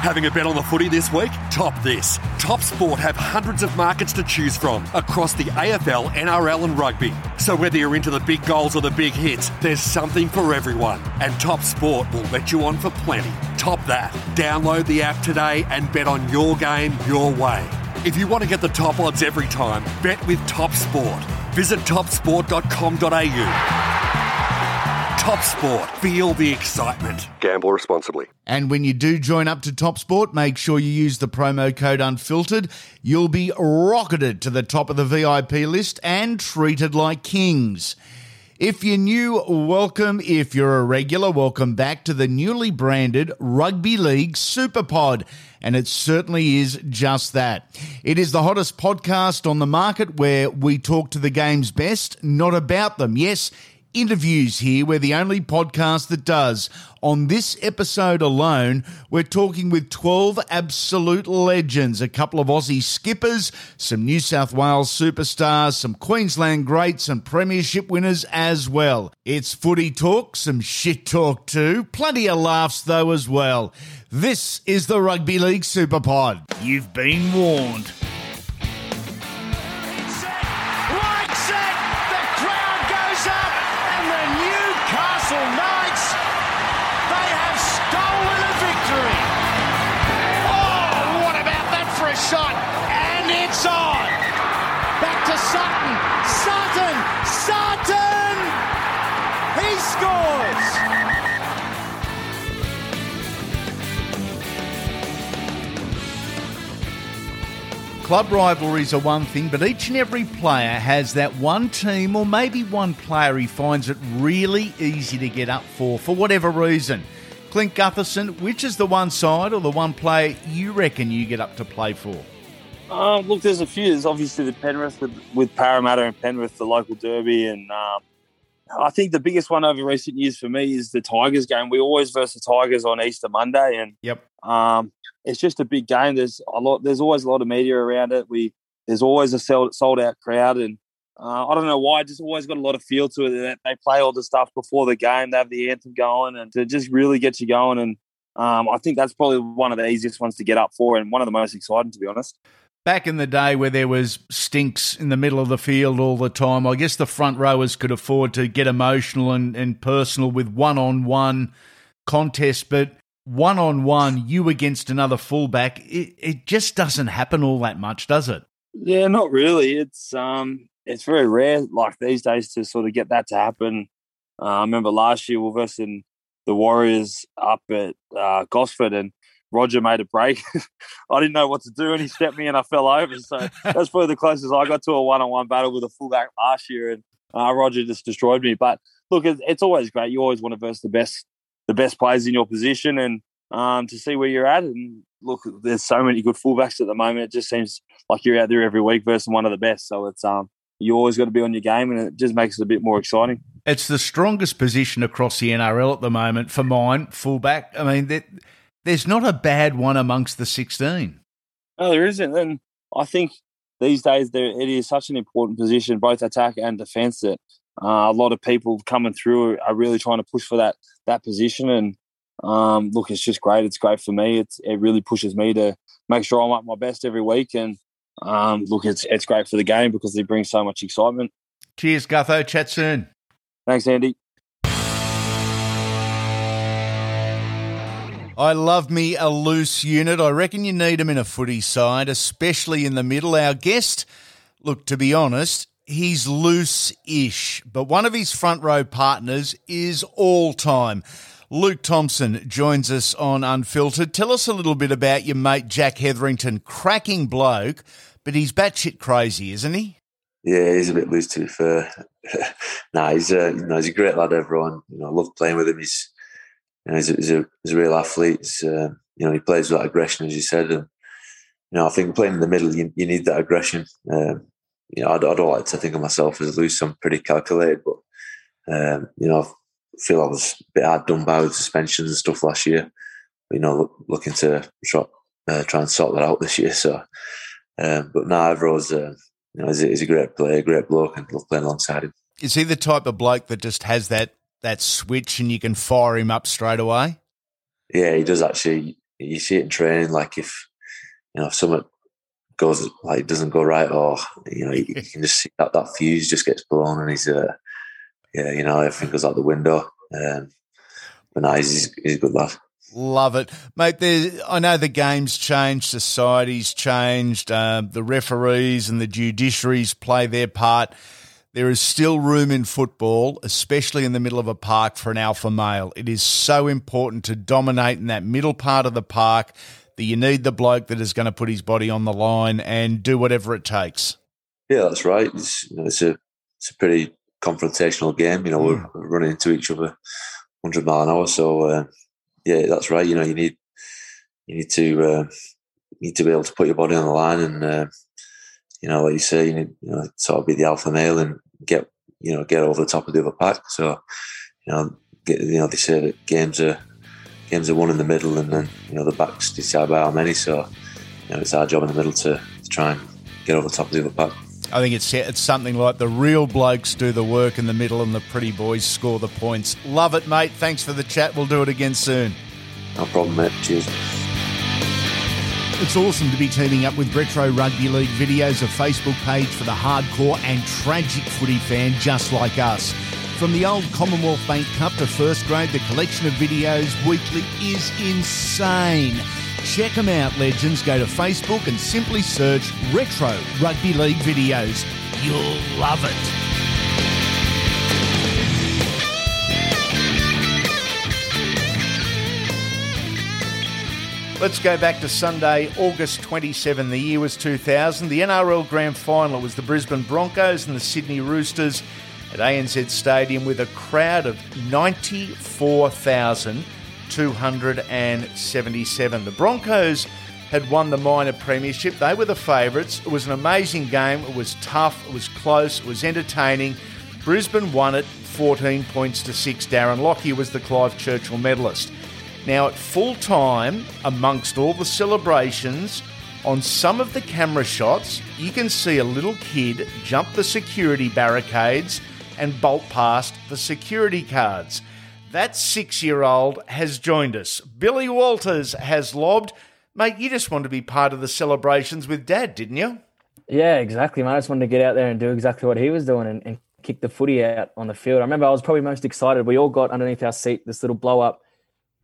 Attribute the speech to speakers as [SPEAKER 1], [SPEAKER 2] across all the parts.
[SPEAKER 1] Having a bet on the footy this week? Top this. Top Sport have hundreds of markets to choose from across the AFL, NRL, and rugby. So whether you're into the big goals or the big hits, there's something for everyone. And Top Sport will let you on for plenty. Top that. Download the app today and bet on your game your way. If you want to get the top odds every time, bet with Top Sport. Visit topsport.com.au. Top Sport. Feel the excitement. Gamble responsibly.
[SPEAKER 2] And when you do join up to Top Sport, make sure you use the promo code Unfiltered. You'll be rocketed to the top of the VIP list and treated like kings. If you're new, welcome. If you're a regular, welcome back to the newly branded Rugby League Superpod. And it certainly is just that. It is the hottest podcast on the market where we talk to the game's best, not about them. Yes, interviews here. We're the only podcast that does. On this episode alone, we're talking with 12 absolute legends, a couple of Aussie skippers, some New South Wales superstars, some Queensland greats, and premiership winners as well. It's footy talk, some shit talk too, plenty of laughs though as well. This is the Rugby League Superpod. You've been warned. Club rivalries are one thing, but each and every player has that one team or maybe one player he finds it really easy to get up for, for whatever reason. Clint Gutherson, which is the one side or the one player you reckon you get up to play for?
[SPEAKER 3] Um, look, there's a few. There's obviously the Penrith with, with Parramatta and Penrith, the local derby, and um, I think the biggest one over recent years for me is the Tigers game. We always verse the Tigers on Easter Monday, and
[SPEAKER 2] Yep.
[SPEAKER 3] um, it's just a big game. There's a lot. There's always a lot of media around it. We there's always a sold, sold out crowd, and uh, I don't know why. Just always got a lot of feel to it. That they play all the stuff before the game. They have the anthem going, and to just really get you going. And um, I think that's probably one of the easiest ones to get up for, and one of the most exciting, to be honest.
[SPEAKER 2] Back in the day where there was stinks in the middle of the field all the time, I guess the front rowers could afford to get emotional and, and personal with one on one contests, but one on one, you against another fullback, it, it just doesn't happen all that much, does it?
[SPEAKER 3] Yeah, not really. It's um, it's very rare, like these days, to sort of get that to happen. Uh, I remember last year we were versing the Warriors up at uh, Gosford, and Roger made a break. I didn't know what to do, and he stepped me, and I fell over. So that's probably the closest I got to a one-on-one battle with a fullback last year, and uh, Roger just destroyed me. But look, it's, it's always great. You always want to verse the best, the best players in your position, and um, to see where you're at. And look, there's so many good fullbacks at the moment. It just seems like you're out there every week versus one of the best. So it's um, you always got to be on your game, and it just makes it a bit more exciting.
[SPEAKER 2] It's the strongest position across the NRL at the moment for mine, fullback. I mean, there, there's not a bad one amongst the 16.
[SPEAKER 3] No, there isn't. And I think these days there it is such an important position, both attack and defence, that uh, a lot of people coming through are really trying to push for that that position. And um, look, it's just great. It's great for me. It's it really pushes me to make sure I'm at my best every week. And um, look, it's it's great for the game because it brings so much excitement.
[SPEAKER 2] Cheers, Gutho. Chat soon.
[SPEAKER 3] Thanks, Andy.
[SPEAKER 2] I love me a loose unit. I reckon you need them in a footy side, especially in the middle. Our guest, look, to be honest, he's loose ish, but one of his front row partners is all time. Luke Thompson joins us on Unfiltered. Tell us a little bit about your mate Jack Hetherington. Cracking bloke, but he's batshit crazy, isn't he?
[SPEAKER 4] Yeah, he's a bit loose to be fair. nah, he's a you know he's a great lad. Everyone, you know, I love playing with him. He's you know he's a, he's a, he's a real athlete. He's, uh, you know, he plays with that aggression, as you said. And you know, I think playing in the middle, you, you need that aggression. Um, you know, I, don't- I don't like to think of myself as loose. I'm pretty calculated, but um, you know, I feel I was a bit hard done by with suspensions and stuff last year. You know, look, looking to try, uh, try and sort that out this year. So, um, but now everyone's uh, you know he's a, he's a great player, great bloke, and love playing alongside him.
[SPEAKER 2] Is he the type of bloke that just has that that switch and you can fire him up straight away?
[SPEAKER 4] Yeah, he does actually. You see it in training. Like if you know if something goes like doesn't go right, or you know you, you can just see that that fuse just gets blown, and he's uh, yeah, you know everything goes out the window. Um, but no, he's, he's a good lad.
[SPEAKER 2] Love it, mate. There, I know the game's changed, society's changed, uh, the referees and the judiciaries play their part. There is still room in football, especially in the middle of a park, for an alpha male. It is so important to dominate in that middle part of the park that you need the bloke that is going to put his body on the line and do whatever it takes.
[SPEAKER 4] Yeah, that's right. It's, you know, it's a it's a pretty confrontational game. You know, we're
[SPEAKER 2] Hmm.
[SPEAKER 4] running into each other 100 mile an hour. So uh, yeah, that's right. You know, you need you need to uh, you need to be able to put your body on the line, and uh, you know, like you say, you need you know sort of be the alpha male and get you know get over the top of the other pack. So you know, get, you know they say that games are games are won in the middle, and then you know the backs decide by how many. So you know, it's our job in the middle to, to try and get over the top of the other pack.
[SPEAKER 2] I think it's it's something like the real blokes do the work in the middle and the pretty boys score the points. Love it, mate. Thanks for the chat. We'll do it again soon.
[SPEAKER 4] No problem, mate. Cheers.
[SPEAKER 2] It's awesome to be teaming up with Retro Rugby League videos, a Facebook page for the hardcore and tragic footy fan just like us. From the old Commonwealth Bank Cup to first grade, the collection of videos weekly is insane. Check them out, legends. Go to Facebook and simply search Retro Rugby League videos. You'll love it. Let's go back to Sunday, August 27. The year was 2000. The NRL Grand Final was the Brisbane Broncos and the Sydney Roosters at ANZ Stadium with a crowd of 94,277. The Broncos had won the minor premiership. They were the favourites. It was an amazing game. It was tough. It was close. It was entertaining. Brisbane won it 14 points to 6. Darren Lockyer was the Clive Churchill medalist. Now, at full time, amongst all the celebrations, on some of the camera shots, you can see a little kid jump the security barricades and bolt past the security cards. That six year old has joined us. Billy Walters has lobbed. Mate, you just wanted to be part of the celebrations with Dad, didn't you?
[SPEAKER 5] Yeah, exactly, mate. I just wanted to get out there and do exactly what he was doing and, and kick the footy out on the field. I remember I was probably most excited. We all got underneath our seat this little blow up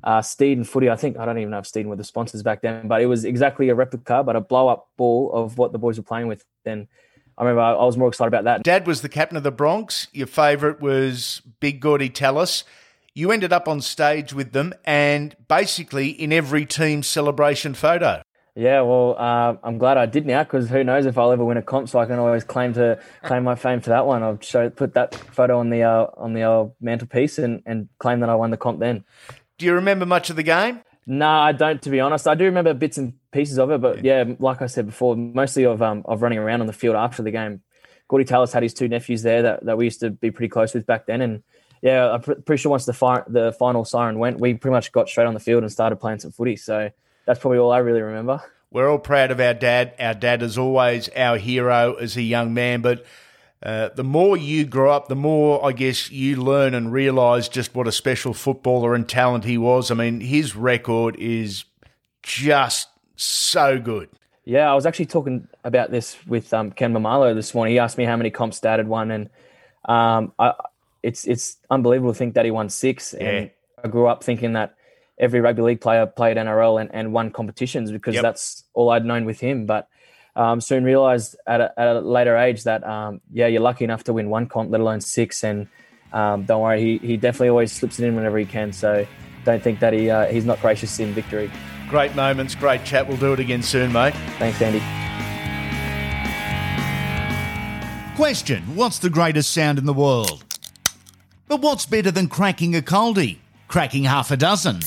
[SPEAKER 5] uh, Steeden footy. I think I don't even know if Steed were the sponsors back then, but it was exactly a replica, but a blow up ball of what the boys were playing with. Then I remember I, I was more excited about that.
[SPEAKER 2] Dad was the captain of the Bronx. Your favourite was Big Gordy Tallis. You ended up on stage with them and basically in every team celebration photo.
[SPEAKER 5] Yeah, well, uh, I'm glad I did now because who knows if I'll ever win a comp, so I can always claim to claim my fame for that one. I'll show put that photo on the uh, on the old mantelpiece and, and claim that I won the comp then.
[SPEAKER 2] Do you remember much of the game?
[SPEAKER 5] No, I don't. To be honest, I do remember bits and pieces of it, but yeah, like I said before, mostly of um of running around on the field after the game. Gordy Tallis had his two nephews there that, that we used to be pretty close with back then, and yeah, I'm pr- pretty sure once the fi- the final siren went, we pretty much got straight on the field and started playing some footy. So that's probably all I really remember.
[SPEAKER 2] We're all proud of our dad. Our dad is always our hero as a young man, but uh, the more you grow up, the more I guess you learn and realise just what a special footballer and talent he was. I mean, his record is just so good.
[SPEAKER 5] Yeah, I was actually talking about this with um, Ken Mamalo this morning. He asked me how many comps Dad had won, and um, I, it's it's unbelievable to think that he won six. And I grew up thinking that every rugby league player played NRL and, and won competitions because
[SPEAKER 2] Yep.
[SPEAKER 5] that's all I'd known with him. But um, soon realised at a, at a later age that um, yeah, you're lucky enough to win one comp, let alone six. And um, don't worry, he, he definitely always slips it in whenever he can. So don't think that he uh, he's not gracious in victory.
[SPEAKER 2] Great moments, great chat. We'll do it again soon, mate.
[SPEAKER 5] Thanks, Andy.
[SPEAKER 2] Question What's the greatest sound in the world? But what's better than cracking a coldie? Cracking half a dozen.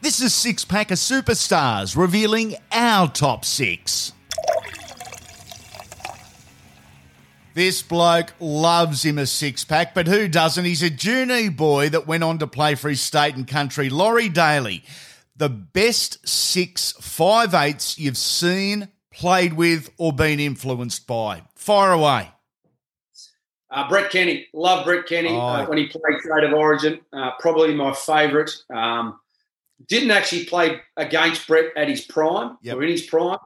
[SPEAKER 2] This is Six Pack of Superstars revealing our top six. This bloke loves him a six pack, but who doesn't? He's a Junee boy that went on to play for his state and country. Laurie Daley, the best six five eights you've seen, played with, or been influenced by. Fire away.
[SPEAKER 6] Uh, Brett Kenny, love Brett Kenny
[SPEAKER 2] Oh.
[SPEAKER 6] uh, when he played State of Origin. Uh, probably my favourite. Um, didn't actually play against Brett at his prime
[SPEAKER 2] Yep.
[SPEAKER 6] or in his prime,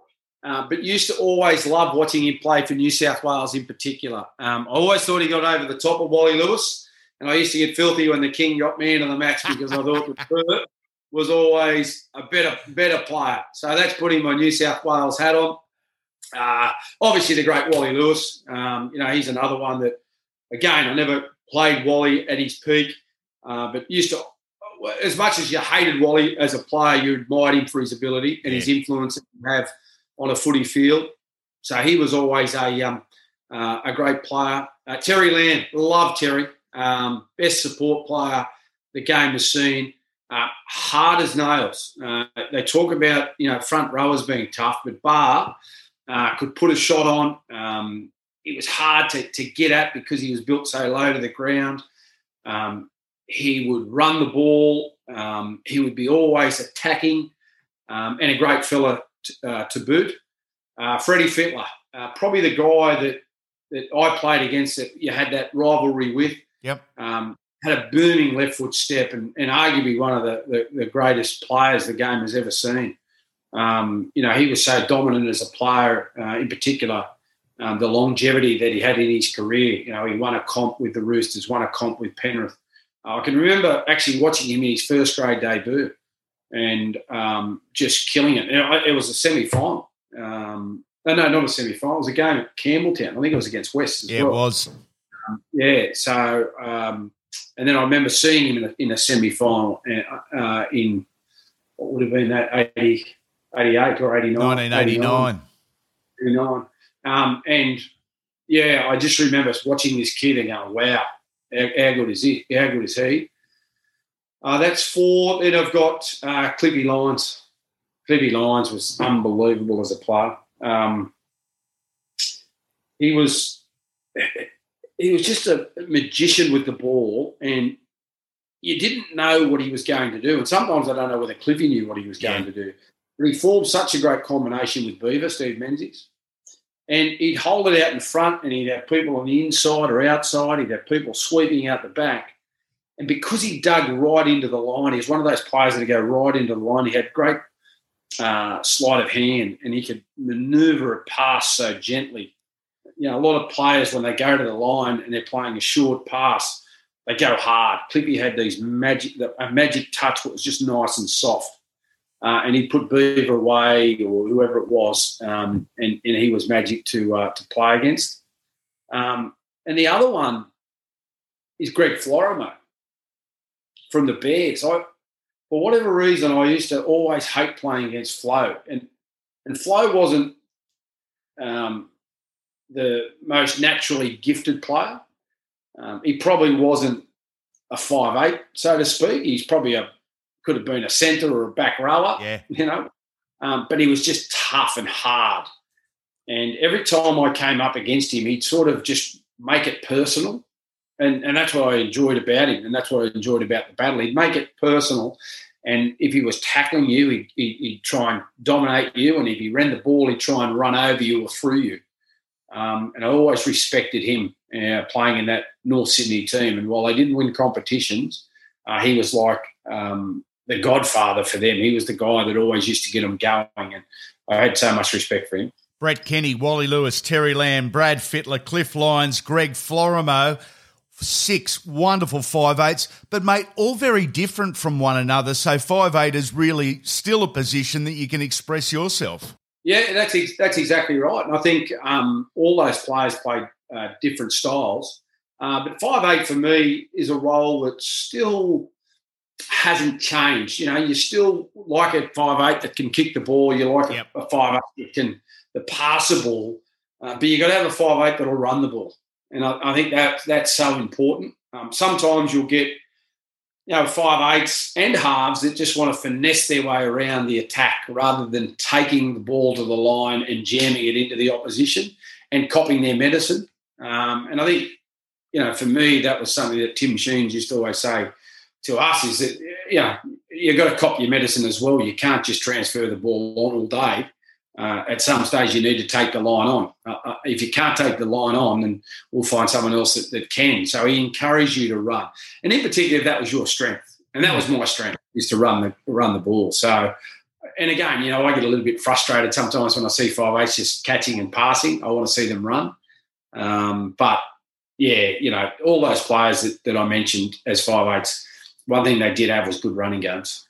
[SPEAKER 6] uh, but used to always love watching him play for New South Wales in particular. Um, I always thought he got over the top of Wally Lewis, and I used to get filthy when the King got man of the match because I thought that Bert was always a better better player. So that's putting my New South Wales hat on. Uh, obviously, the great Wally Lewis. Um, you know, he's another one that, again, I never played Wally at his peak, uh, but used to. As much as you hated Wally as a player, you admired him for his ability and his influence that have on a footy field. So he was always a um, uh, a great player. Uh, Terry Lamb, love Terry. Um, best support player the game has seen. Uh, hard as nails. Uh, they talk about you know front rowers being tough, but Bar uh, could put a shot on. Um, it was hard to, to get at because he was built so low to the ground. Um, he would run the ball. Um, he would be always attacking, um, and a great fella uh, to boot. Uh, Freddie Fittler, uh, probably the guy that that I played against that you had that rivalry with.
[SPEAKER 2] Yep.
[SPEAKER 6] Um, had a booming left foot step and, and arguably one of the, the, the greatest players the game has ever seen. Um, you know, he was so dominant as a player, uh, in particular, um, the longevity that he had in his career. You know, he won a comp with the Roosters, won a comp with Penrith. Uh, I can remember actually watching him in his first grade debut and um, just killing it. It was a semi final. Um, no, no, not a semi final. It was a game at Campbelltown. I think it was against West as
[SPEAKER 2] Yeah, it
[SPEAKER 6] well.
[SPEAKER 2] was.
[SPEAKER 6] Yeah. So, um, and then I remember seeing him in a, in a semi final uh, in what would have been that 80, 88 or 89.
[SPEAKER 2] 1989.
[SPEAKER 6] 89. Um, and yeah, I just remember watching this kid and going, wow, how, how good is he? How good is he? Uh, that's four. Then I've got uh, Cliffy Lyons. Cliffy Lyons was unbelievable as a player. Um, he was he was just a magician with the ball, and you didn't know what he was going to do. And sometimes I don't know whether Cliffy knew what he was going
[SPEAKER 2] Yeah.
[SPEAKER 6] to do. But he formed such a great combination with Beaver, Steve Menzies. And he'd hold it out in front, and he'd have people on the inside or outside. He'd have people sweeping out the back. And because he dug right into the line, he was one of those players that go right into the line. He had great uh, sleight of hand, and he could manoeuvre a pass so gently. You know, a lot of players when they go to the line and they're playing a short pass, they go hard. Cliffy had these magic, a magic touch that was just nice and soft. Uh, and he put Beaver away or whoever it was, um, and, and he was magic to uh, to play against. Um, and the other one is Greg Florimo from the Bears. I, for whatever reason, I used to always hate playing against Flo, and and Flo wasn't um, the most naturally gifted player. Um, he probably wasn't a five eight, so to speak. He's probably a could have been a centre or a back rower,
[SPEAKER 2] Yeah.
[SPEAKER 6] you know. Um, but he was just tough and hard. And every time I came up against him, he'd sort of just make it personal. And, and that's what I enjoyed about him. And that's what I enjoyed about the battle. He'd make it personal. And if he was tackling you, he'd, he'd, try and dominate you. And if he ran the ball, he'd try and run over you or through you. Um, and I always respected him uh, playing in that North Sydney team. And while they didn't win competitions, uh, he was like um, the godfather for them. He was the guy that always used to get them going. And I had so much respect for him.
[SPEAKER 2] Brett Kenny, Wally Lewis, Terry Lamb, Brad Fittler, Cliff Lyons, Greg Florimo. Six wonderful five eights, but mate, all very different from one another. So five eight is really still a position that you can express yourself.
[SPEAKER 6] Yeah, that's ex- that's exactly right. And I think um, all those players played uh, different styles. Uh, but five eight for me is a role that still hasn't changed. You know, you still like a five eight that can kick the ball. You like
[SPEAKER 2] Yep.
[SPEAKER 6] a, a five eight that can the pass the ball, uh, but you got to have a five eight that'll run the ball. And I, I think that that's so important. Um, sometimes you'll get you know, five eights and halves that just want to finesse their way around the attack rather than taking the ball to the line and jamming it into the opposition and copying their medicine. Um, and I think, you know, for me, that was something that Tim Sheens used to always say to us is that, you know, you've got to cop your medicine as well. You can't just transfer the ball on all day. Uh, at some stage, you need to take the line on. Uh, uh, if you can't take the line on, then we'll find someone else that, that can. So he encouraged you to run, and in particular, that was your strength, and that was my strength is to run the run the ball. So, and again, you know, I get a little bit frustrated sometimes when I see five eights just catching and passing. I want to see them run, um, but yeah, you know, all those players that, that I mentioned as five eights, one thing they did have was good running games.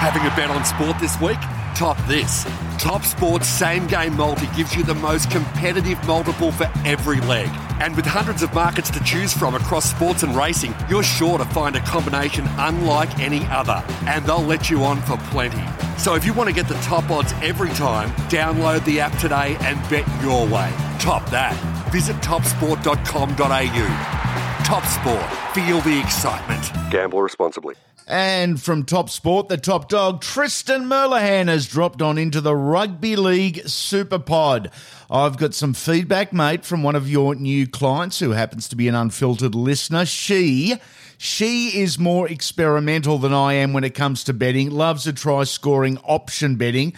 [SPEAKER 1] Having a bet on sport this week? Top this. Top Sports Same Game Multi gives you the most competitive multiple for every leg. And with hundreds of markets to choose from across sports and racing, you're sure to find a combination unlike any other. And they'll let you on for plenty. So if you want to get the top odds every time, download the app today and bet your way. Top that. Visit topsport.com.au. Top Sport. Feel the excitement.
[SPEAKER 7] Gamble responsibly.
[SPEAKER 2] And from Top Sport, the top dog, Tristan Merlehan, has dropped on into the Rugby League Super Pod. I've got some feedback, mate, from one of your new clients who happens to be an unfiltered listener. She. She is more experimental than I am when it comes to betting, loves to try scoring option betting.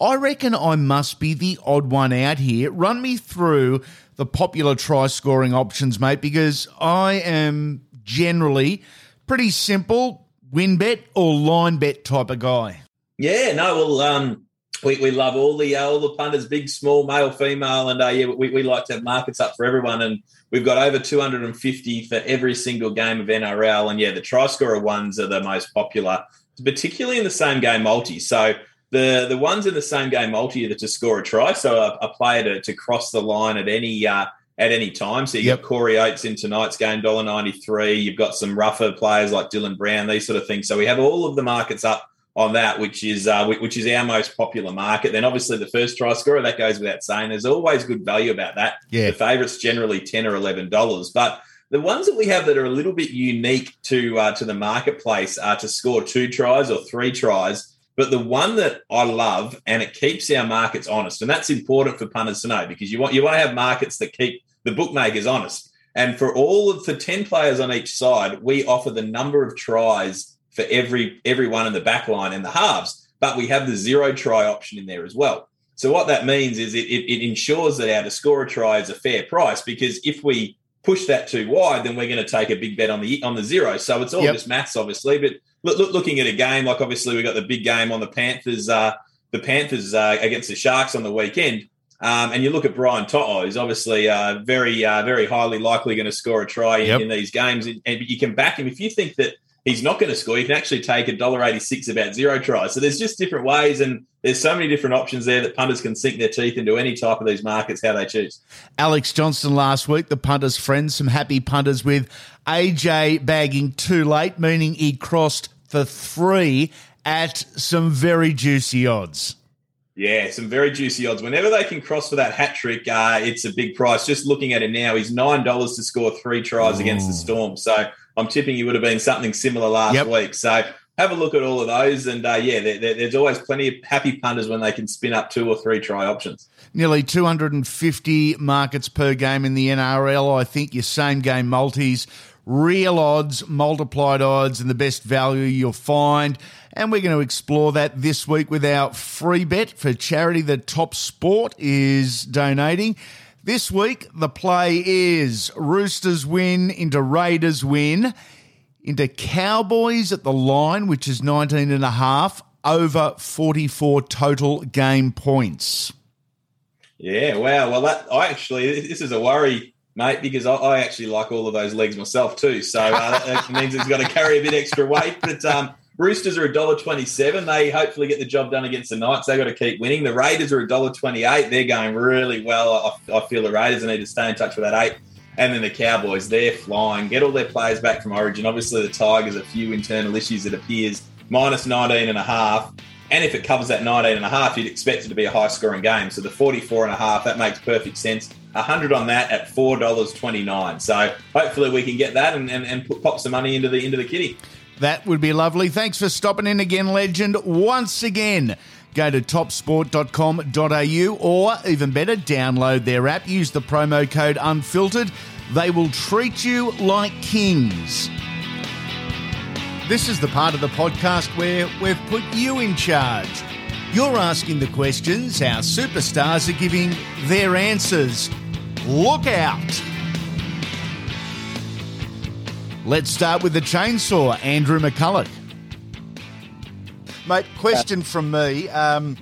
[SPEAKER 2] I reckon I must be the odd one out here. Run me through the popular try scoring options, mate, because I am generally pretty simple win bet or line bet type of guy?
[SPEAKER 8] Yeah, no, well, um, we, we love all the uh, all the punters, big, small, male, female, and uh, yeah, we, we like to have markets up for everyone, and we've got over 250 for every single game of NRL, and yeah, the try scorer ones are the most popular, particularly in the same game multi. So the the ones in the same game multi are to score a try, so a, a player to, to cross the line at any uh, at any time. So you yep. got Corey Oates in tonight's game, dollar ninety three. You've got some rougher players like Dylan Brown, these sort of things. So we have all of the markets up on that, which is uh, which is our most popular market. Then obviously the first try scorer that goes without saying. There's always good value about that.
[SPEAKER 2] Yeah.
[SPEAKER 8] The favourites generally ten or eleven dollars, but the ones that we have that are a little bit unique to uh, to the marketplace are to score two tries or three tries. But the one that I love and it keeps our markets honest, and that's important for punters to know because you want you want to have markets that keep the bookmakers honest. And for all of the 10 players on each side, we offer the number of tries for every everyone in the back line and the halves, but we have the zero try option in there as well. So what that means is it, it, it ensures that our to score a try is a fair price because if we push that too wide, then we're going to take a big bet on the on the zero. So it's all yep. just maths, obviously. But look, look, looking at a game like obviously we got the big game on the Panthers, uh, the Panthers uh, against the Sharks on the weekend. Um, and you look at Brian To'o, who's obviously uh, very, uh, very highly likely going to score a try in, yep. in these games. And, and, you can back him if you think that he's not going to score. You can actually take a dollar eighty-six about zero tries. So there's just different ways, and there's so many different options there that punters can sink their teeth into any type of these markets how they choose.
[SPEAKER 2] Alex Johnston last week, the punters' friends, some happy punters with AJ bagging too late, meaning he crossed for three at some very juicy odds.
[SPEAKER 8] Yeah, some very juicy odds. Whenever they can cross for that hat trick, uh, it's a big price. Just looking at it now, he's nine dollars to score three tries Ooh. against the Storm. So I'm tipping he would have been something similar last yep. week. So have a look at all of those, and uh, yeah, there, there, there's always plenty of happy punters when they can spin up two or three try options.
[SPEAKER 2] Nearly 250 markets per game in the NRL. I think your same game multis, real odds, multiplied odds, and the best value you'll find. And we're going to explore that this week with our free bet for charity that Top Sport is donating. This week, the play is Roosters win into Raiders win into Cowboys at the line, which is 19 and a half, over 44 total game points.
[SPEAKER 8] Yeah, wow. Well, that I actually, this is a worry, mate, because I, I actually like all of those legs myself too. So uh, that means it's got to carry a bit extra weight. But um, Roosters are $1.27. They hopefully get the job done against the Knights. They've got to keep winning. The Raiders are $1.28. They're going really well. I, I feel the Raiders need to stay in touch with that eight. And then the Cowboys, they're flying. Get all their players back from Origin. Obviously, the Tigers, a few internal issues, it appears, minus 19 and a half. And if it covers that 19 and a half, you'd expect it to be a high scoring game. So the 44 and a half, that makes perfect sense. 100 on that at $4.29. So hopefully we can get that and, and, and put, pop some money into the into the kitty.
[SPEAKER 2] That would be lovely. Thanks for stopping in again, legend. Once again, go to topsport.com.au or even better, download their app. Use the promo code unfiltered. They will treat you like kings. This is the part of the podcast where we've put you in charge. You're asking the questions, our superstars are giving their answers. Look out! Let's start with the chainsaw, Andrew McCullough. Mate, question from me. Um,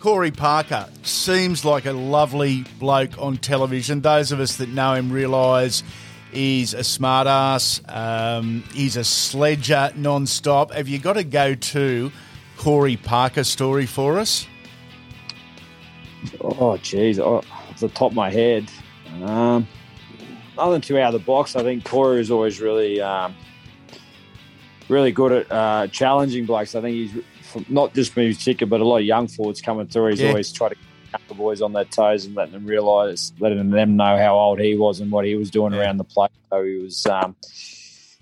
[SPEAKER 2] Corey Parker seems like a lovely bloke on television. Those of us that know him realise he's a smartass. Um, he's a sledger non-stop. Have you got to go to Corey Parker story for us?
[SPEAKER 3] Oh, geez, oh, off the top of my head, um, nothing too out of the box. I think Corey is always really, um, really good at uh, challenging blokes. I think he's not just me particular, but a lot of young forwards coming through. He's
[SPEAKER 2] Yeah.
[SPEAKER 3] always trying to keep the boys on their toes and letting them realise, letting them know how old he was and what he was doing
[SPEAKER 2] Yeah.
[SPEAKER 3] around the play. So he was. Um,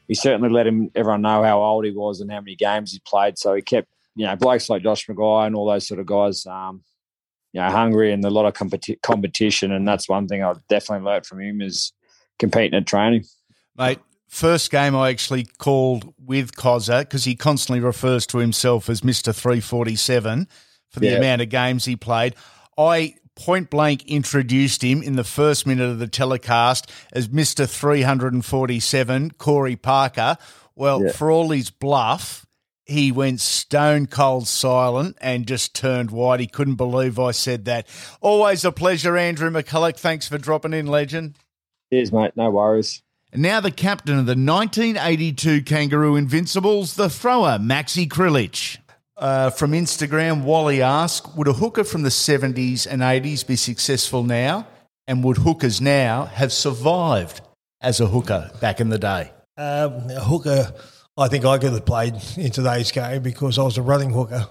[SPEAKER 3] he certainly let him everyone know how old he was and how many games he played. So he kept, you know, blokes like Josh McGuire and all those sort of guys, um, you know, hungry and a lot of competi- competition. And that's one thing I've definitely learnt from him is competing at training.
[SPEAKER 2] Mate, first game I actually called with Cozza because he constantly refers to himself as Mr. 347 for the
[SPEAKER 3] Yeah.
[SPEAKER 2] amount of games he played. I point blank introduced him in the first minute of the telecast as Mr. 347, Corey Parker. Well,
[SPEAKER 3] Yeah.
[SPEAKER 2] for all his bluff, he went stone cold silent and just turned white. He couldn't believe I said that. Always a pleasure, Andrew McCullough. Thanks for dropping in, legend.
[SPEAKER 3] Cheers, mate. No worries.
[SPEAKER 2] And now the captain of the 1982 Kangaroo Invincibles, the thrower, Maxi Krilich. Uh, from Instagram, Wally asked, would a hooker from the 70s and 80s be successful now? And would hookers now have survived as a hooker back in the day?
[SPEAKER 7] Um, a hooker, I think I could have played in today's game because I was a running hooker.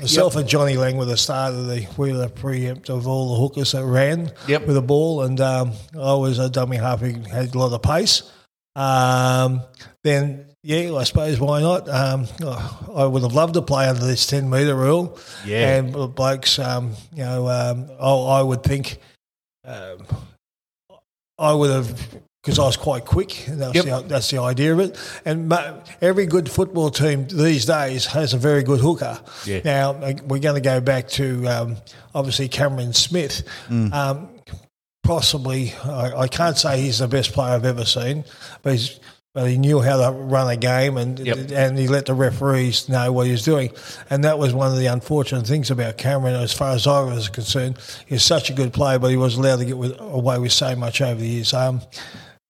[SPEAKER 7] Myself and Johnny Lang were the start of the we were the preempt of all the hookers that ran
[SPEAKER 2] Yep.
[SPEAKER 7] with the ball, and um, I was a dummy half who had a lot of pace. Um, then, yeah, I suppose why not? Um, I would have loved to play under this ten metre rule.
[SPEAKER 2] Yeah.
[SPEAKER 7] and the blokes, um, you know, um, I, I would think um, I would have because I was quite quick. That's,
[SPEAKER 2] Yep.
[SPEAKER 7] the, that's the idea of it. And every good football team these days has a very good hooker.
[SPEAKER 2] Yeah.
[SPEAKER 7] Now uh, we're going to go back to um, obviously Cameron Smith.
[SPEAKER 2] Mm.
[SPEAKER 7] Um, possibly, I, I can't say he's the best player I've ever seen, but he's. But he knew how to run a game, and
[SPEAKER 2] Yep.
[SPEAKER 7] and he let the referees know what he was doing, and that was one of the unfortunate things about Cameron, as far as I was concerned. He's such a good player, but he was allowed to get with, away with so much over the years. Um,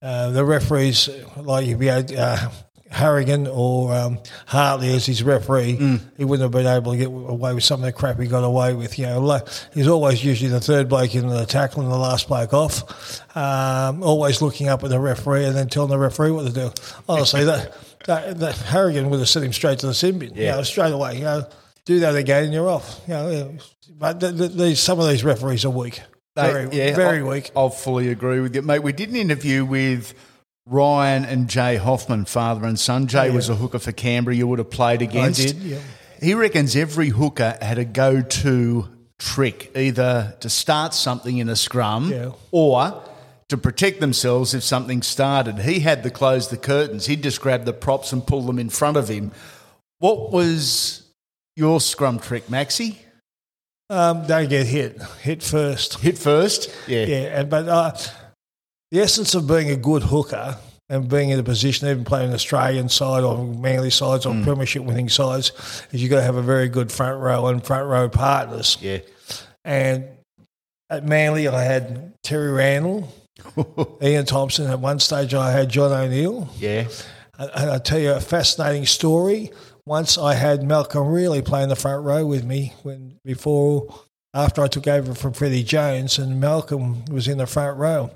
[SPEAKER 7] uh, the referees, like if you had uh, Harrigan or um, Hartley as his referee, he wouldn't have been able to get away with some of the crap he got away with. You know, like, he's always usually the third bloke in the tackle and the last bloke off. Um, always looking up at the referee and then telling the referee what to do. Honestly, that, that, that Harrigan would have sent him straight to the sin bin.
[SPEAKER 2] Yeah.
[SPEAKER 7] You know, straight away. You know, do that again and you're off. You know, but th- th- these, some of these referees are weak. Very,
[SPEAKER 2] They-
[SPEAKER 7] very
[SPEAKER 2] I'll,
[SPEAKER 7] weak.
[SPEAKER 2] I'll fully agree with you, mate. We did an interview with Ryan and Jay Hoffman, father and son. Jay
[SPEAKER 7] Yeah.
[SPEAKER 2] was a hooker for Canberra. You would have played
[SPEAKER 7] I
[SPEAKER 2] against.
[SPEAKER 7] did, yeah.
[SPEAKER 2] He reckons every hooker had a go-to trick, either to start something in a scrum
[SPEAKER 7] Yeah.
[SPEAKER 2] or to protect themselves if something started. He had to close the curtains. He'd just grab the props and pull them in front of him. What was your scrum trick, Maxi?
[SPEAKER 7] Um, don't get hit. Hit first.
[SPEAKER 2] Hit first? Yeah.
[SPEAKER 7] Yeah, and, but uh, the essence of being a good hooker and being in a position, even playing Australian side or Manly sides
[SPEAKER 2] Mm.
[SPEAKER 7] or Premiership winning sides, is you've got to have a very good front row and front row partners.
[SPEAKER 2] Yeah.
[SPEAKER 7] And at Manly, I had Terry Randall, Ian Thompson. At one stage, I had John O'Neill.
[SPEAKER 2] Yeah.
[SPEAKER 7] And I'll tell you a fascinating story. Once I had Malcolm Reilly playing the front row with me when before after I took over from Freddie Jones and Malcolm was in the front row.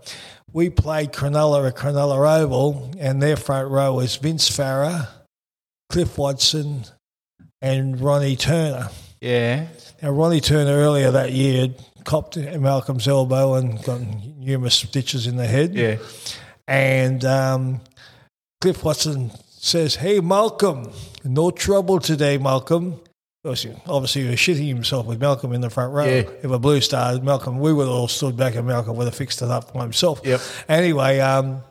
[SPEAKER 7] We played Cronulla at Cronulla Oval and their front row was Vince Farah, Cliff Watson and Ronnie Turner.
[SPEAKER 2] Yeah.
[SPEAKER 7] Now Ronnie Turner earlier that year copped Malcolm's elbow and got numerous stitches in the head.
[SPEAKER 2] Yeah.
[SPEAKER 7] And um, Cliff Watson says, Hey, Malcolm, no trouble today, Malcolm. Obviously, obviously he was shitting himself with Malcolm in the front row.
[SPEAKER 2] Yeah.
[SPEAKER 7] If a blue star, Malcolm, we would have all stood back and Malcolm would have fixed it up by himself.
[SPEAKER 2] Yep.
[SPEAKER 7] Anyway, um,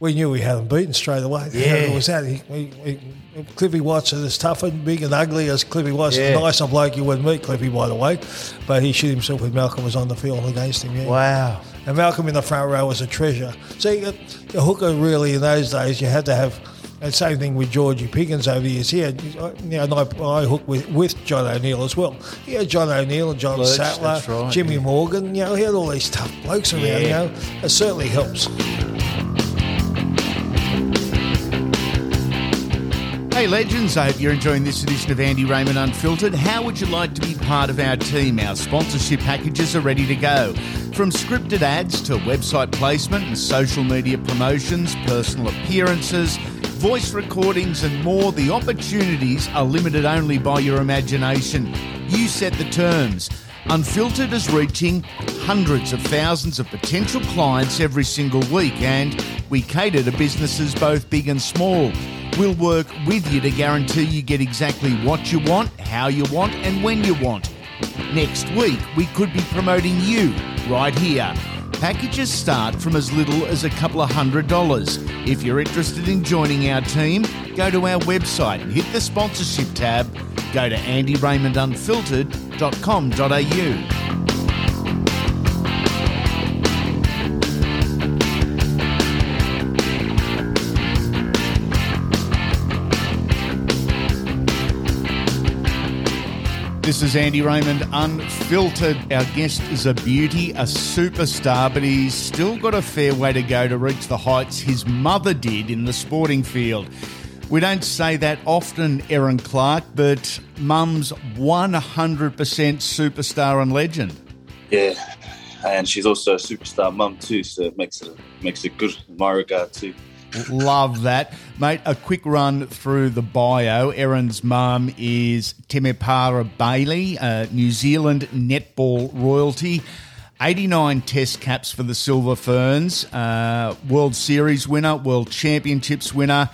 [SPEAKER 7] we knew we had him beaten straight away.
[SPEAKER 2] Yeah.
[SPEAKER 7] It was that. He, he, he, Cliffy Watson is tough and big and ugly as Cliffy Watson.
[SPEAKER 2] Yeah.
[SPEAKER 7] Nice a bloke you wouldn't meet Cliffy, by the way. But he shit himself when Malcolm was on the field against him. Yeah.
[SPEAKER 2] Wow.
[SPEAKER 7] And Malcolm in the front row was a treasure. See, the hooker really in those days, you had to have. And same thing with Georgie Piggins over the years. He had, you know, and I, I hooked with, with John O'Neill as well. He had John O'Neill and John
[SPEAKER 2] Lurch,
[SPEAKER 7] Sattler,
[SPEAKER 2] right,
[SPEAKER 7] Jimmy
[SPEAKER 2] yeah.
[SPEAKER 7] Morgan. You know, he had all these tough blokes around.
[SPEAKER 2] Yeah.
[SPEAKER 7] You know, it certainly helps.
[SPEAKER 2] Hey legends, I hope you're enjoying this edition of Andy Raymond Unfiltered. How would you like to be part of our team? Our sponsorship packages are ready to go. From scripted ads to website placement and social media promotions, personal appearances, voice recordings, and more, the opportunities are limited only by your imagination. You set the terms. Unfiltered is reaching hundreds of thousands of potential clients every single week, and we cater to businesses both big and small. We'll work with you to guarantee you get exactly what you want, how you want, and when you want. Next week, we could be promoting you right here. Packages start from as little as a couple of hundred dollars. If you're interested in joining our team, go to our website and hit the sponsorship tab. Go to andyraymondunfiltered.com.au. This is Andy Raymond Unfiltered. Our guest is a beauty, a superstar, but he's still got a fair way to go to reach the heights his mother did in the sporting field. We don't say that often, Erin Clark, but mum's 100% superstar and legend.
[SPEAKER 9] Yeah, and she's also a superstar mum too, so it makes it makes it good in my regard too.
[SPEAKER 2] Love that. Mate, a quick run through the bio. Erin's mum is Temepara Bailey, uh, New Zealand netball royalty. 89 test caps for the Silver Ferns, uh, World Series winner, World Championships winner,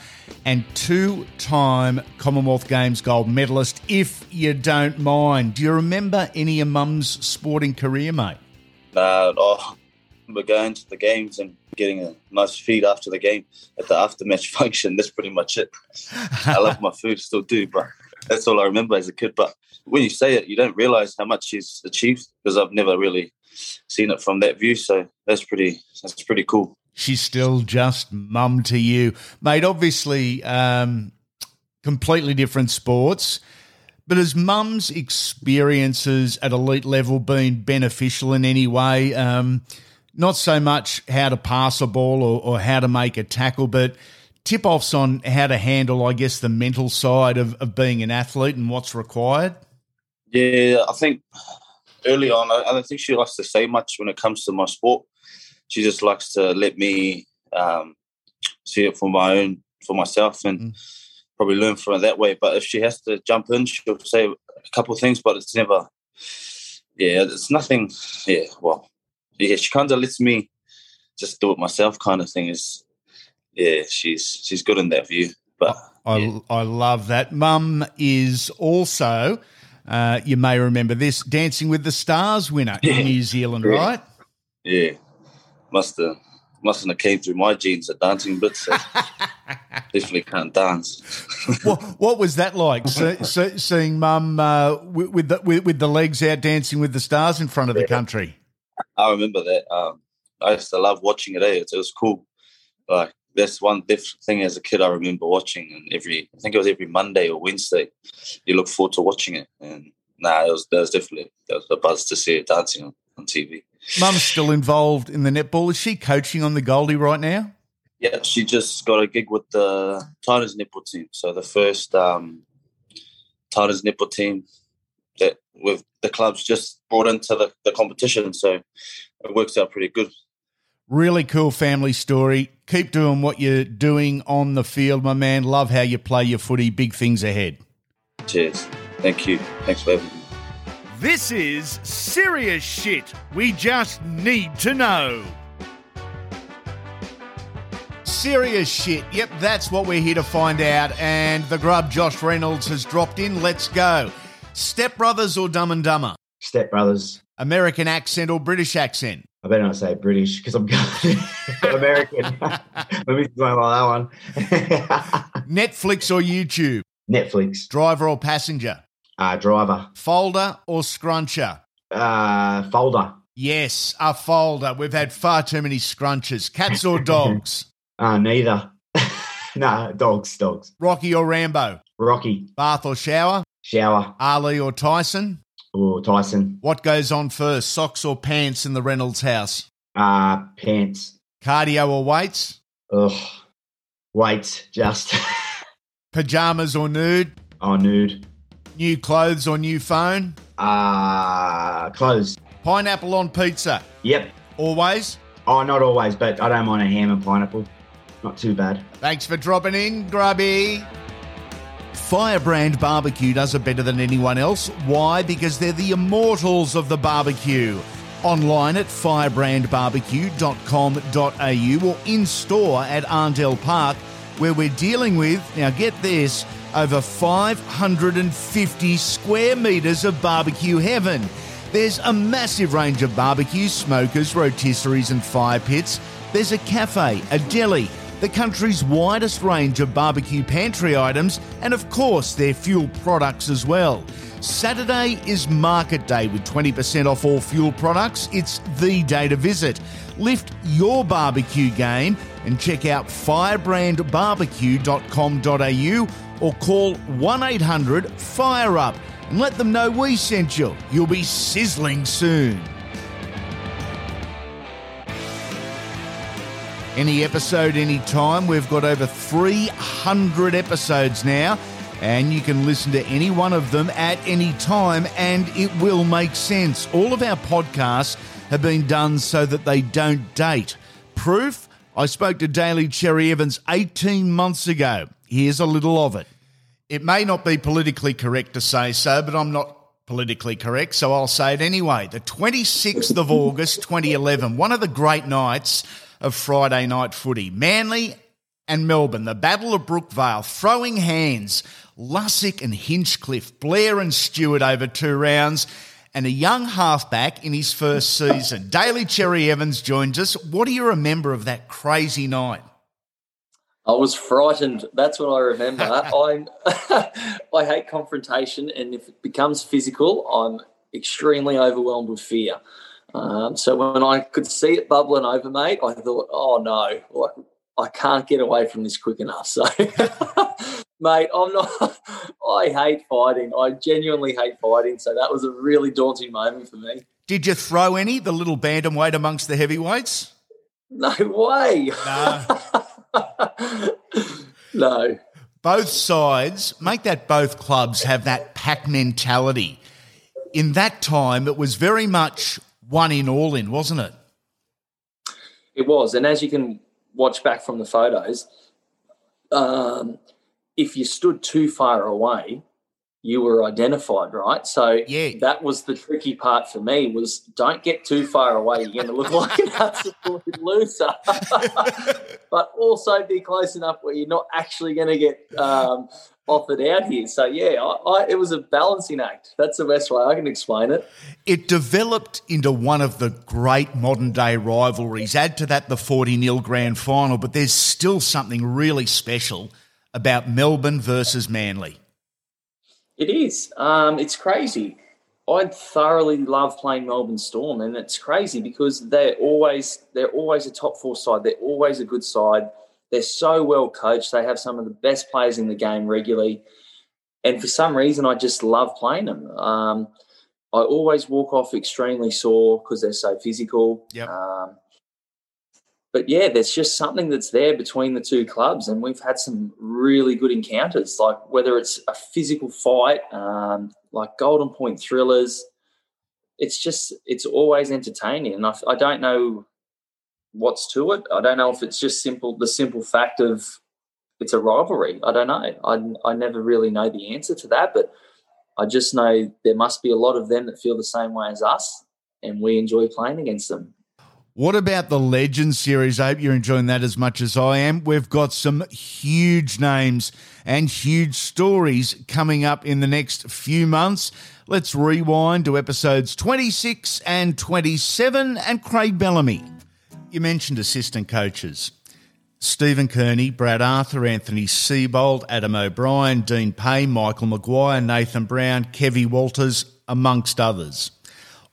[SPEAKER 2] and two time Commonwealth Games gold medalist, if you don't mind. Do you remember any of mum's sporting career, mate?
[SPEAKER 9] Nah, oh, we're going to the games and getting a nice feed after the game at the after-match function. That's pretty much it. I love my food, still do, but that's all I remember as a kid. But when you say it, you don't realize how much she's achieved because I've never really seen it from that view. So that's pretty that's pretty cool.
[SPEAKER 2] she's still just mum to you, mate. Obviously, um, completely different sports. But has mum's experiences at elite level been beneficial in any way? Um, not so much how to pass a ball or, or how to make a tackle, but tip offs on how to handle, I guess, the mental side of, of being an athlete and what's required.
[SPEAKER 9] Yeah, I think early on, I, I don't think she likes to say much when it comes to my sport. She just likes to let me um, see it for my own, for myself, and probably learn from it that way. But if she has to jump in, she'll say a couple of things, but it's never, yeah, it's nothing. Yeah, well, yeah, she kind of lets me just do it myself, kind of thing. Is yeah, she's she's good in that view. But
[SPEAKER 2] I, I love that. Mum is also, uh, you may remember this, Dancing with the Stars winner in New Zealand,
[SPEAKER 9] Yeah.
[SPEAKER 2] right?
[SPEAKER 9] yeah, must have mustn't have came through my genes at dancing, but so definitely can't dance.
[SPEAKER 2] what, what was that like? See, see, seeing Mum uh, with, with the with, with the legs out dancing with the stars in front of the country.
[SPEAKER 9] I remember that. Um, I used to love watching it. Eh? It, it was cool. Like that's one different thing as a kid. I remember watching, and every I think it was every Monday or Wednesday. You look forward to watching it, and nah, it was that was definitely that was a buzz to see it dancing on, on TV.
[SPEAKER 2] Mum's still involved in the netball. Is she coaching on the Goldie right now?
[SPEAKER 9] Yeah, she just got a gig with the Tigers netball team. So the first um, Tigers netball team with the clubs just brought into the, the competition. So it works out pretty good.
[SPEAKER 2] Really cool family story. Keep doing what you're doing on the field, my man. Love how you play your footy. Big things ahead.
[SPEAKER 9] Cheers. Thank you. Thanks for having me.
[SPEAKER 2] This is serious shit. We just need to know. Serious shit. Yep, that's what we're here to find out. And the grub Josh Reynolds has dropped in. Let's go. Step Brothers or Dumb and Dumber?
[SPEAKER 10] Step Brothers.
[SPEAKER 2] American accent or British accent?
[SPEAKER 10] I better not say British because I'm American. My missus won't like that one.
[SPEAKER 2] Netflix or YouTube?
[SPEAKER 10] Netflix.
[SPEAKER 2] Driver or passenger?
[SPEAKER 10] Uh, driver.
[SPEAKER 2] Folder or scruncher?
[SPEAKER 10] Uh, folder.
[SPEAKER 2] Yes, a folder. We've had far too many scrunches. Cats or dogs?
[SPEAKER 10] Uh, neither. no, dogs, dogs.
[SPEAKER 2] Rocky or Rambo?
[SPEAKER 10] Rocky.
[SPEAKER 2] Bath or shower?
[SPEAKER 10] Shower.
[SPEAKER 2] Ali or Tyson?
[SPEAKER 10] Or Tyson.
[SPEAKER 2] What goes on first, socks or pants in the Reynolds house?
[SPEAKER 10] Uh, pants.
[SPEAKER 2] Cardio or weights?
[SPEAKER 10] Ugh. Weights, just.
[SPEAKER 2] Pajamas or nude?
[SPEAKER 10] oh, nude.
[SPEAKER 2] New clothes or new phone?
[SPEAKER 10] Uh, clothes.
[SPEAKER 2] Pineapple on pizza?
[SPEAKER 10] Yep.
[SPEAKER 2] Always?
[SPEAKER 10] Oh, not always, but I don't mind a ham and pineapple. Not too bad.
[SPEAKER 2] Thanks for dropping in, Grubby. Firebrand Barbecue does it better than anyone else. Why? Because they're the immortals of the barbecue. Online at firebrandbarbecue.com.au or in store at Arndell Park, where we're dealing with, now get this, over 550 square metres of barbecue heaven. There's a massive range of barbecues, smokers, rotisseries, and fire pits. There's a cafe, a deli, the country's widest range of barbecue pantry items, and of course, their fuel products as well. Saturday is market day with 20% off all fuel products. It's the day to visit. Lift your barbecue game and check out firebrandbarbecue.com.au or call 1 800 FIRE UP and let them know we sent you. You'll be sizzling soon. Any episode, anytime. We've got over 300 episodes now, and you can listen to any one of them at any time, and it will make sense. All of our podcasts have been done so that they don't date. Proof? I spoke to Daly Cherry Evans 18 months ago. Here's a little of it. It may not be politically correct to say so, but I'm not politically correct, so I'll say it anyway. The 26th of August 2011, one of the great nights of Friday night footy. Manly and Melbourne, the Battle of Brookvale, throwing hands. Lussick and Hinchcliffe, Blair and Stewart over two rounds, and a young halfback in his first season. Daly Cherry Evans joins us. What do you remember of that crazy night?
[SPEAKER 5] I was frightened. That's what I remember. I'm, I hate confrontation, and if it becomes physical, I'm extremely overwhelmed with fear. Um, so when I could see it bubbling over, mate, I thought, oh no, like I can't get away from this quick enough. So, mate, I'm not. I hate fighting. I genuinely hate fighting. So that was a really daunting moment for me.
[SPEAKER 2] Did you throw any the little bantamweight amongst the heavyweights?
[SPEAKER 5] No way.
[SPEAKER 2] No.
[SPEAKER 5] no.
[SPEAKER 2] Both sides make that both clubs have that pack mentality. In that time, it was very much one in, all in, wasn't it?
[SPEAKER 5] It was. And as you can watch back from the photos, um, if you stood too far away, you were identified, right? So
[SPEAKER 2] yeah.
[SPEAKER 5] that was the tricky part for me was don't get too far away. You're going to look like an absolute loser. but also be close enough where you're not actually going to get um, offered out here. So yeah, I, I, it was a balancing act. That's the best way I can explain it.
[SPEAKER 2] It developed into one of the great modern day rivalries. Add to that the 40 0 grand final, but there's still something really special about Melbourne versus Manly.
[SPEAKER 5] It is. Um, it's crazy. I thoroughly love playing Melbourne Storm, and it's crazy because they're always they're always a top four side. They're always a good side. They're so well coached. They have some of the best players in the game regularly, and for some reason, I just love playing them. Um, I always walk off extremely sore because they're so physical.
[SPEAKER 2] Yep.
[SPEAKER 5] Um, but yeah, there's just something that's there between the two clubs, and we've had some really good encounters. Like whether it's a physical fight, um, like Golden Point thrillers, it's just it's always entertaining. And I, I don't know what's to it. I don't know if it's just simple the simple fact of it's a rivalry. I don't know. I I never really know the answer to that, but I just know there must be a lot of them that feel the same way as us, and we enjoy playing against them.
[SPEAKER 2] What about the Legends series? I hope you're enjoying that as much as I am. We've got some huge names and huge stories coming up in the next few months. Let's rewind to episodes 26 and 27 and Craig Bellamy. You mentioned assistant coaches. Stephen Kearney, Brad Arthur, Anthony Seibold, Adam O'Brien, Dean Pay, Michael Maguire, Nathan Brown, Kevy Walters, amongst others.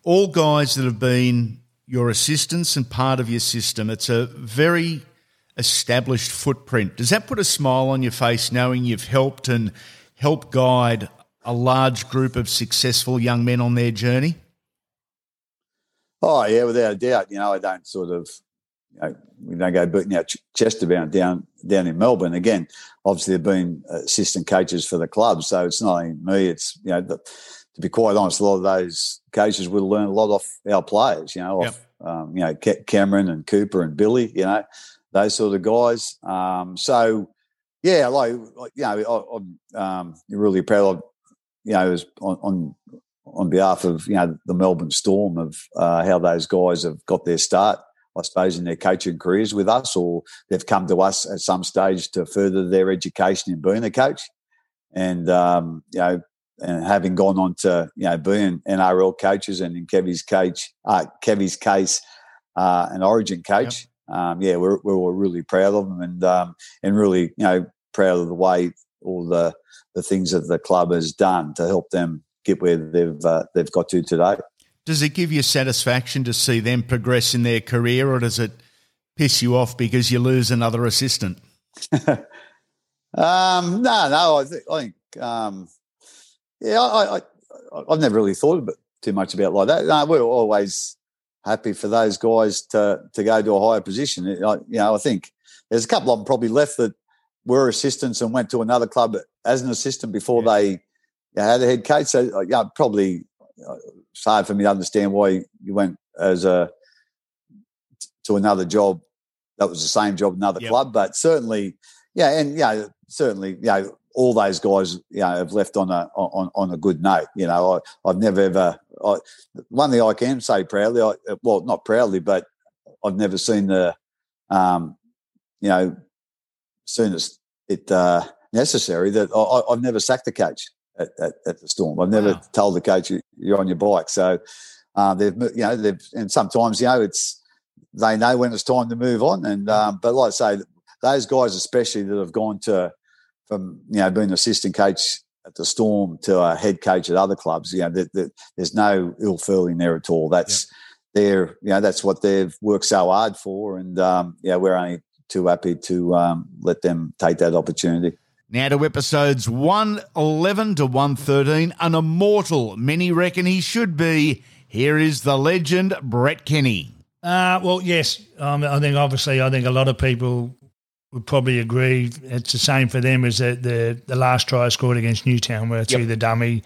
[SPEAKER 2] All guys that have been your assistants and part of your system. It's a very established footprint. Does that put a smile on your face knowing you've helped and helped guide a large group of successful young men on their journey?
[SPEAKER 11] Oh yeah, without a doubt. You know, I don't sort of, know, we don't go beating our chest about down down in Melbourne. Again, obviously, they've been assistant coaches for the club, so it's not only me. It's you know the to be quite honest, a lot of those coaches will learn a lot off our players. You know, off yep. um, you know Cameron and Cooper and Billy. You know, those sort of guys. Um, so yeah, like, like you know, I, am um, really proud of you know on, on on behalf of you know the Melbourne Storm of uh, how those guys have got their start. I suppose in their coaching careers with us, or they've come to us at some stage to further their education in being a coach. And um, you know, and having gone on to you know being NRL coaches and in Kevy's case, uh, Kevy's case, uh, an Origin coach. Yep. Um, yeah, we're we're really proud of them and um, and really you know proud of the way all the the things that the club has done to help them get where they've uh, they've got to today.
[SPEAKER 2] Does it give you satisfaction to see them progress in their career, or does it piss you off because you lose another assistant?
[SPEAKER 11] um, no, no, I think, I think um, yeah, I, I, I've never really thought about too much about like that. No, we're always happy for those guys to to go to a higher position. I, you know, I think there's a couple of them probably left that were assistants and went to another club as an assistant before yeah. they had a head coach. So, yeah, probably it's hard for me to understand why you went as a to another job that was the same job another yep. club, but certainly, yeah, and yeah, certainly, yeah, all those guys, you know, have left on a on, on a good note. You know, I, have never ever. I, one thing I can say proudly, I, well, not proudly, but I've never seen the, um, you know, soon as it uh, necessary that I, i've never sacked the coach at, at, at, the Storm. I've never wow. told the coach you're on your bike. So uh, they've, you know, they've, and sometimes you know it's they know when it's time to move on. And um, but like I say, those guys especially that have gone to from you know being an assistant coach at the Storm to a head coach at other clubs. You know, the, there's no ill feeling there at all. That's yep. their, you know, that's what they've worked so hard for, and um, yeah, we're only too happy to um, let them take that opportunity.
[SPEAKER 2] Now to episodes 111 to 113. An immortal, many reckon he should be. Here is the legend, Brett Kenny.
[SPEAKER 12] Uh, well, yes. Um, I think obviously, I think a lot of people would probably agree it's the same for them as the the, the last try I scored against Newtown, where it's yep. the dummy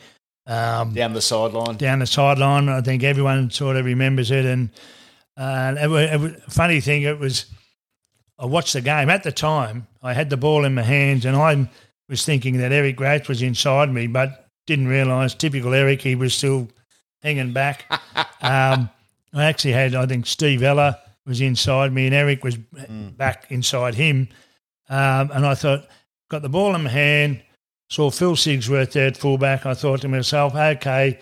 [SPEAKER 2] um, down the sideline.
[SPEAKER 12] Down the sideline. I think everyone sort of remembers it. And uh, it, it, it, funny thing, it was I watched the game at the time. I had the ball in my hands, and I was thinking that Eric Grothe was inside me, but didn't realise. Typical Eric, he was still hanging back. um, I actually had, I think, Steve Ella was inside me, and Eric was mm. back inside him. Um, and I thought, got the ball in my hand, saw Phil Sigsworth there at fullback. I thought to myself, okay,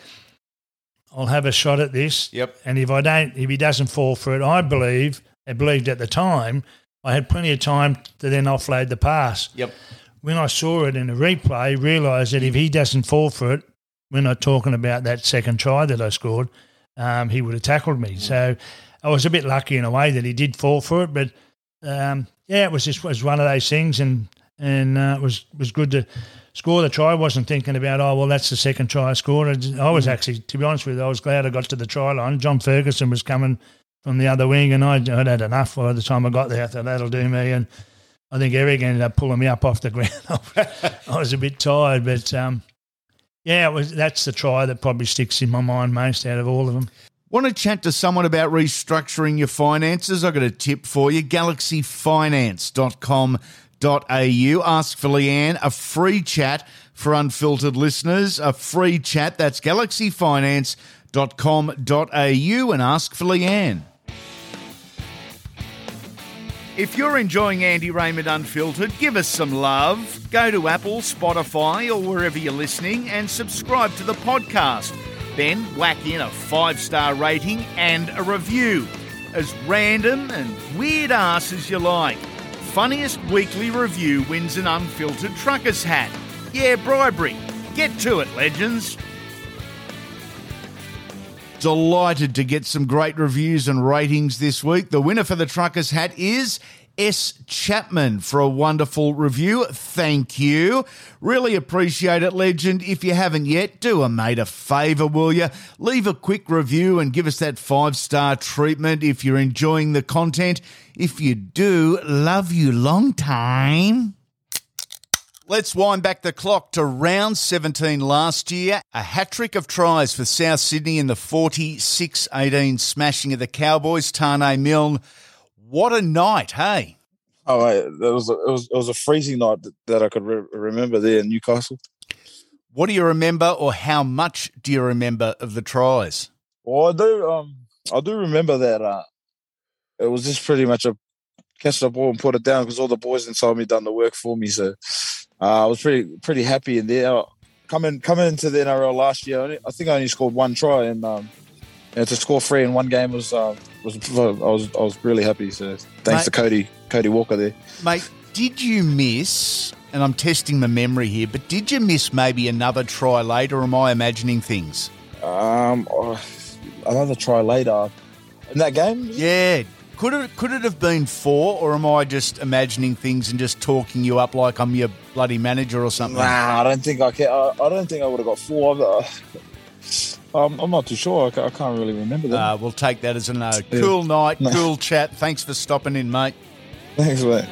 [SPEAKER 12] I'll have a shot at this.
[SPEAKER 2] Yep.
[SPEAKER 12] And if I don't, if he doesn't fall for it, I believe, I believed at the time, I had plenty of time to then offload the pass.
[SPEAKER 2] Yep.
[SPEAKER 12] When I saw it in a replay, realised that if he doesn't fall for it, we're not talking about that second try that I scored, um, he would have tackled me. So I was a bit lucky in a way that he did fall for it, but um, yeah, it was just was one of those things, and and uh, it was was good to score the try. I wasn't thinking about oh well, that's the second try I scored. I was mm. actually, to be honest with you, I was glad I got to the try line. John Ferguson was coming from the other wing, and I'd, I'd had enough by the time I got there. I thought that'll do me, and I think Eric ended up pulling me up off the ground. I was a bit tired, but um, yeah, it was that's the try that probably sticks in my mind most out of all of them.
[SPEAKER 2] Want to chat to someone about restructuring your finances? I've got a tip for you galaxyfinance.com.au. Ask for Leanne, a free chat for unfiltered listeners. A free chat. That's galaxyfinance.com.au and ask for Leanne. If you're enjoying Andy Raymond Unfiltered, give us some love. Go to Apple, Spotify, or wherever you're listening and subscribe to the podcast. Then whack in a five star rating and a review. As random and weird ass as you like. Funniest weekly review wins an unfiltered trucker's hat. Yeah, bribery. Get to it, legends. Delighted to get some great reviews and ratings this week. The winner for the trucker's hat is S. Chapman for a wonderful review. Thank you. Really appreciate it, legend. If you haven't yet, do a mate a favour, will you? Leave a quick review and give us that five star treatment if you're enjoying the content. If you do, love you long time. Let's wind back the clock to round 17 last year. A hat trick of tries for South Sydney in the 46 18 smashing of the Cowboys. Taane Milne. What a night, hey?
[SPEAKER 13] Oh, mate, it was a, it was it was a freezing night that, I could re- remember there in Newcastle.
[SPEAKER 2] What do you remember, or how much do you remember of the tries?
[SPEAKER 13] Well, I do. Um, I do remember that. Uh, it was just pretty much a catch the ball and put it down because all the boys inside me done the work for me. So uh, I was pretty pretty happy in there. Coming coming into the NRL last year, I think I only scored one try, and um, and to score three in one game was uh, was I was I was really happy. So thanks
[SPEAKER 2] Mate-
[SPEAKER 13] to Cody Cody Walker there.
[SPEAKER 2] Mate, did you miss, and I'm testing my memory here, but did you miss maybe another try later, or am I imagining things?
[SPEAKER 13] Um, oh, another try later in that game.
[SPEAKER 2] Yeah. Could it could it have been four, or am I just imagining things and just talking you up like I'm your bloody manager or something?
[SPEAKER 13] Nah, I don't think I can. I, I don't think I would have got four. Um, I'm not too sure. I, I can't really remember that.
[SPEAKER 2] Uh, we'll take that as a no.
[SPEAKER 13] Yeah.
[SPEAKER 2] Cool night,
[SPEAKER 13] No.
[SPEAKER 2] cool chat. Thanks for stopping in, mate.
[SPEAKER 13] Thanks, mate.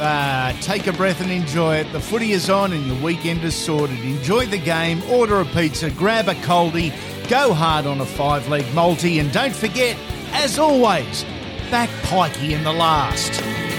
[SPEAKER 2] Uh, take a breath and enjoy it. The footy is on and your weekend is sorted. Enjoy the game, order a pizza, grab a coldie, go hard on a five leg multi, and don't forget, as always, back pikey in the last.